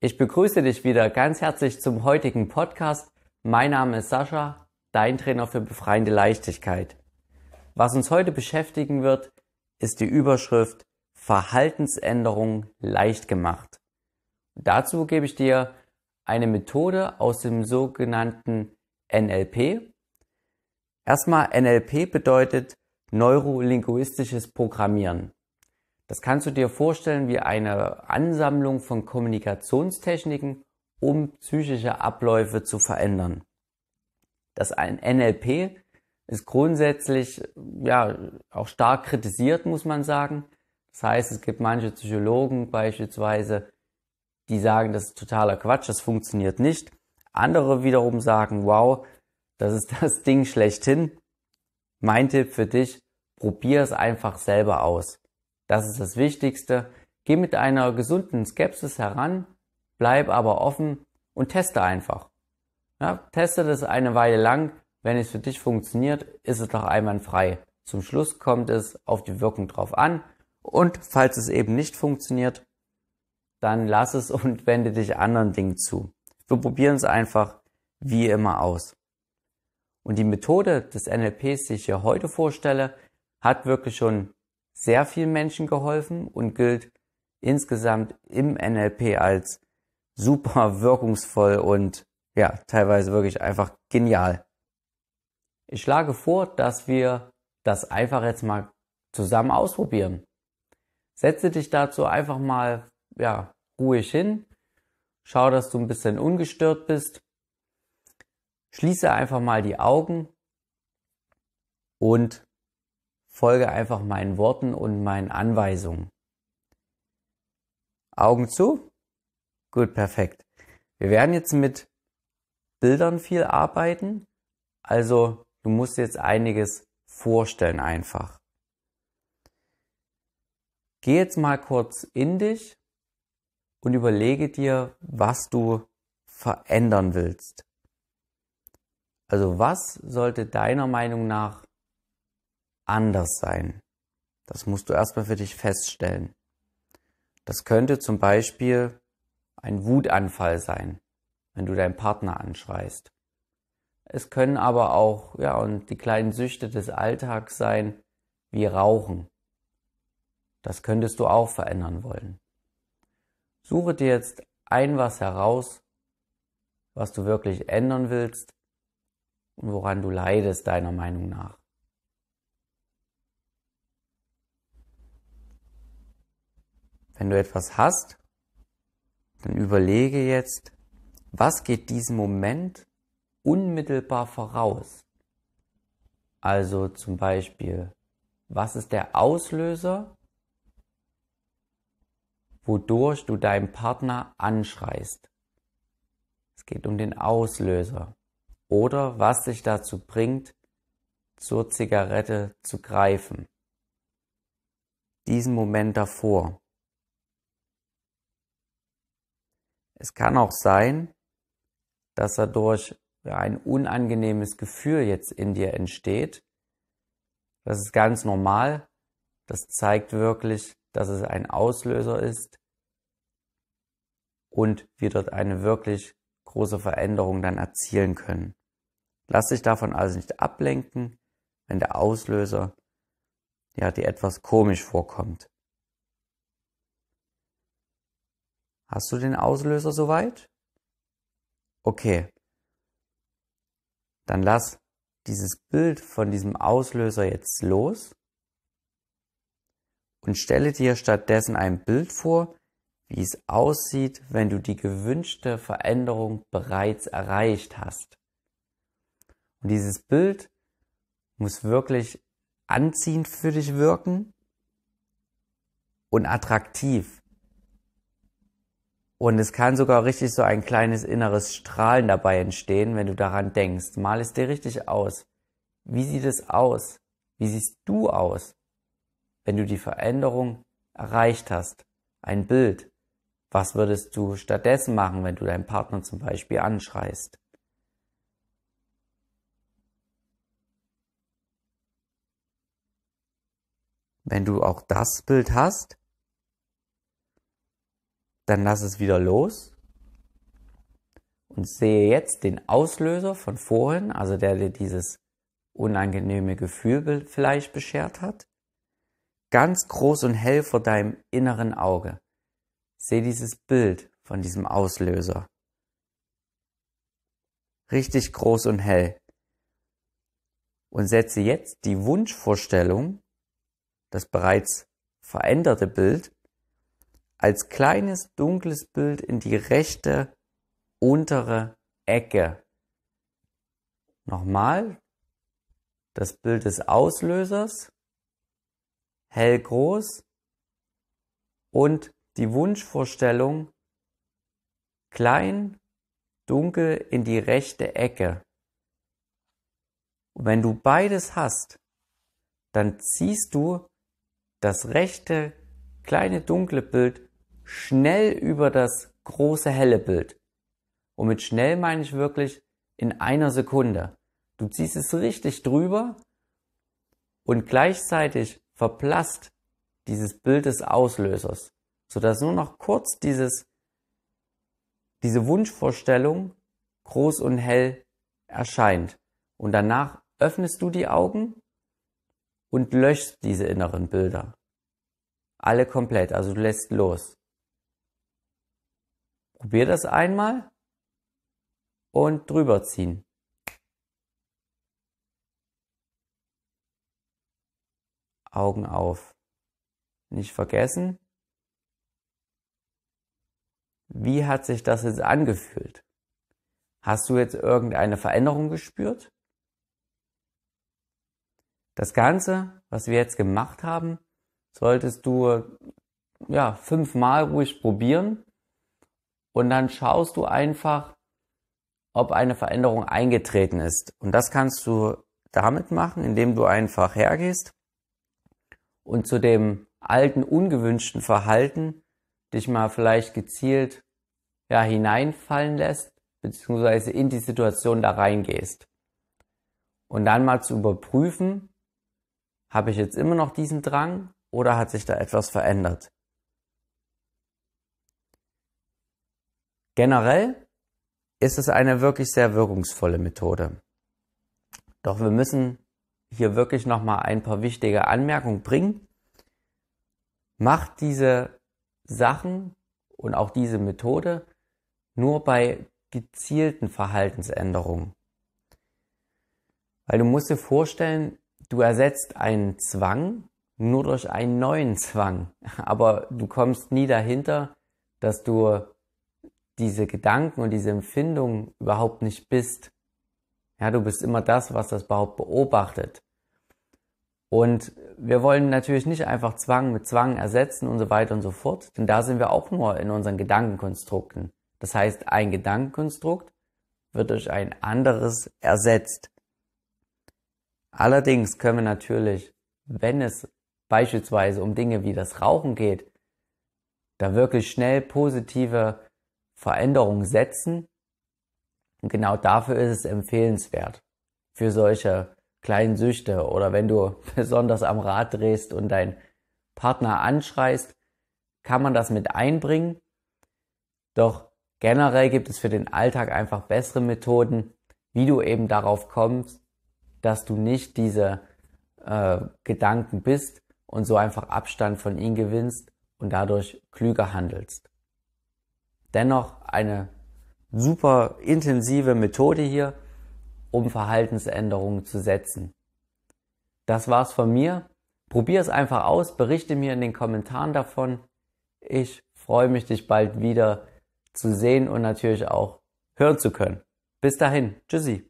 Ich begrüße dich wieder ganz herzlich zum heutigen Podcast. Mein Name ist Sascha, dein Trainer für befreiende Leichtigkeit. Was uns heute beschäftigen wird, ist die Überschrift Verhaltensänderung leicht gemacht. Dazu gebe ich dir eine Methode aus dem sogenannten NLP. Erstmal NLP bedeutet neurolinguistisches Programmieren. Das kannst du dir vorstellen wie eine Ansammlung von Kommunikationstechniken, um psychische Abläufe zu verändern. Das ein NLP ist grundsätzlich ja auch stark kritisiert, muss man sagen. Das heißt, es gibt manche Psychologen beispielsweise, die sagen, das ist totaler Quatsch, das funktioniert nicht. Andere wiederum sagen, wow, das ist das Ding schlechthin. Mein Tipp für dich, probier es einfach selber aus. Das ist das Wichtigste. Geh mit einer gesunden Skepsis heran, bleib aber offen und teste einfach. Ja, teste das eine Weile lang. Wenn es für dich funktioniert, ist es doch einwandfrei. Zum Schluss kommt es auf die Wirkung drauf an. Und falls es eben nicht funktioniert, dann lass es und wende dich anderen Dingen zu. Wir probieren es einfach wie immer aus. Und die Methode des NLPs, die ich hier heute vorstelle, hat wirklich schon sehr vielen Menschen geholfen und gilt insgesamt im NLP als super wirkungsvoll und ja, teilweise wirklich einfach genial. Ich schlage vor, dass wir das einfach jetzt mal zusammen ausprobieren. Setze dich dazu einfach mal, ja, ruhig hin. Schau, dass du ein bisschen ungestört bist. Schließe einfach mal die Augen und folge einfach meinen Worten und meinen Anweisungen. Augen zu? Gut, perfekt. Wir werden jetzt mit Bildern viel arbeiten. Also du musst jetzt einiges vorstellen einfach. Geh jetzt mal kurz in dich und überlege dir, was du verändern willst. Also was sollte deiner Meinung nach anders sein. Das musst du erstmal für dich feststellen. Das könnte zum Beispiel ein Wutanfall sein, wenn du deinen Partner anschreist. Es können aber auch, ja, und die kleinen Süchte des Alltags sein, wie Rauchen. Das könntest du auch verändern wollen. Suche dir jetzt ein was heraus, was du wirklich ändern willst und woran du leidest, deiner Meinung nach. Wenn du etwas hast, dann überlege jetzt, was geht diesem Moment unmittelbar voraus? Also zum Beispiel, was ist der Auslöser, wodurch du deinen Partner anschreist? Es geht um den Auslöser. Oder was dich dazu bringt, zur Zigarette zu greifen. Diesen Moment davor. Es kann auch sein, dass dadurch ein unangenehmes Gefühl jetzt in dir entsteht. Das ist ganz normal. Das zeigt wirklich, dass es ein Auslöser ist und wir dort eine wirklich große Veränderung dann erzielen können. Lass dich davon also nicht ablenken, wenn der Auslöser ja dir etwas komisch vorkommt. Hast du den Auslöser soweit? Okay. Dann lass dieses Bild von diesem Auslöser jetzt los und stelle dir stattdessen ein Bild vor, wie es aussieht, wenn du die gewünschte Veränderung bereits erreicht hast. Und dieses Bild muss wirklich anziehend für dich wirken und attraktiv. Und es kann sogar richtig so ein kleines inneres Strahlen dabei entstehen, wenn du daran denkst. Mal es dir richtig aus. Wie sieht es aus? Wie siehst du aus, wenn du die Veränderung erreicht hast? Ein Bild. Was würdest du stattdessen machen, wenn du deinen Partner zum Beispiel anschreist? Wenn du auch das Bild hast, dann lass es wieder los und sehe jetzt den Auslöser von vorhin, also der dir dieses unangenehme Gefühl vielleicht beschert hat, ganz groß und hell vor deinem inneren Auge. Sehe dieses Bild von diesem Auslöser. Richtig groß und hell. Und setze jetzt die Wunschvorstellung, das bereits veränderte Bild, als kleines dunkles Bild in die rechte untere Ecke. Nochmal das Bild des Auslösers, hell groß und die Wunschvorstellung klein, dunkel in die rechte Ecke. Und wenn du beides hast, dann ziehst du das rechte kleine dunkle Bild schnell über das große helle Bild. Und mit schnell meine ich wirklich in einer Sekunde. Du ziehst es richtig drüber und gleichzeitig verblasst dieses Bild des Auslösers, sodass nur noch kurz dieses, diese Wunschvorstellung groß und hell erscheint. Und danach öffnest du die Augen und löschst diese inneren Bilder. Alle komplett, also du lässt los. Probier das einmal und drüber ziehen. Augen auf. Nicht vergessen, wie hat sich das jetzt angefühlt? Hast du jetzt irgendeine Veränderung gespürt? Das Ganze, was wir jetzt gemacht haben, solltest du ja fünfmal ruhig probieren und dann schaust du einfach, ob eine Veränderung eingetreten ist. Und das kannst du damit machen, indem du einfach hergehst und zu dem alten ungewünschten Verhalten dich mal vielleicht gezielt ja, hineinfallen lässt, beziehungsweise in die Situation da reingehst. Und dann mal zu überprüfen, habe ich jetzt immer noch diesen Drang oder hat sich da etwas verändert? Generell ist es eine wirklich sehr wirkungsvolle Methode. Doch wir müssen hier wirklich nochmal ein paar wichtige Anmerkungen bringen. Macht diese Sachen und auch diese Methode nur bei gezielten Verhaltensänderungen. Weil du musst dir vorstellen, du ersetzt einen Zwang nur durch einen neuen Zwang. Aber du kommst nie dahinter, dass du diese Gedanken und diese Empfindungen überhaupt nicht bist. Ja, du bist immer das, was das überhaupt beobachtet. Und wir wollen natürlich nicht einfach Zwang mit Zwang ersetzen und so weiter und so fort, denn da sind wir auch nur in unseren Gedankenkonstrukten. Das heißt, ein Gedankenkonstrukt wird durch ein anderes ersetzt. Allerdings können wir natürlich, wenn es beispielsweise um Dinge wie das Rauchen geht, da wirklich schnell positive Veränderungen setzen. Und genau dafür ist es empfehlenswert. Für solche kleinen Süchte oder wenn du besonders am Rad drehst und dein Partner anschreist, kann man das mit einbringen. Doch generell gibt es für den Alltag einfach bessere Methoden, wie du eben darauf kommst, dass du nicht diese äh, Gedanken bist und so einfach Abstand von ihnen gewinnst und dadurch klüger handelst. Dennoch eine super intensive Methode hier, um Verhaltensänderungen zu setzen. Das war's von mir. Probier es einfach aus, berichte mir in den Kommentaren davon. Ich freue mich, dich bald wieder zu sehen und natürlich auch hören zu können. Bis dahin, tschüssi.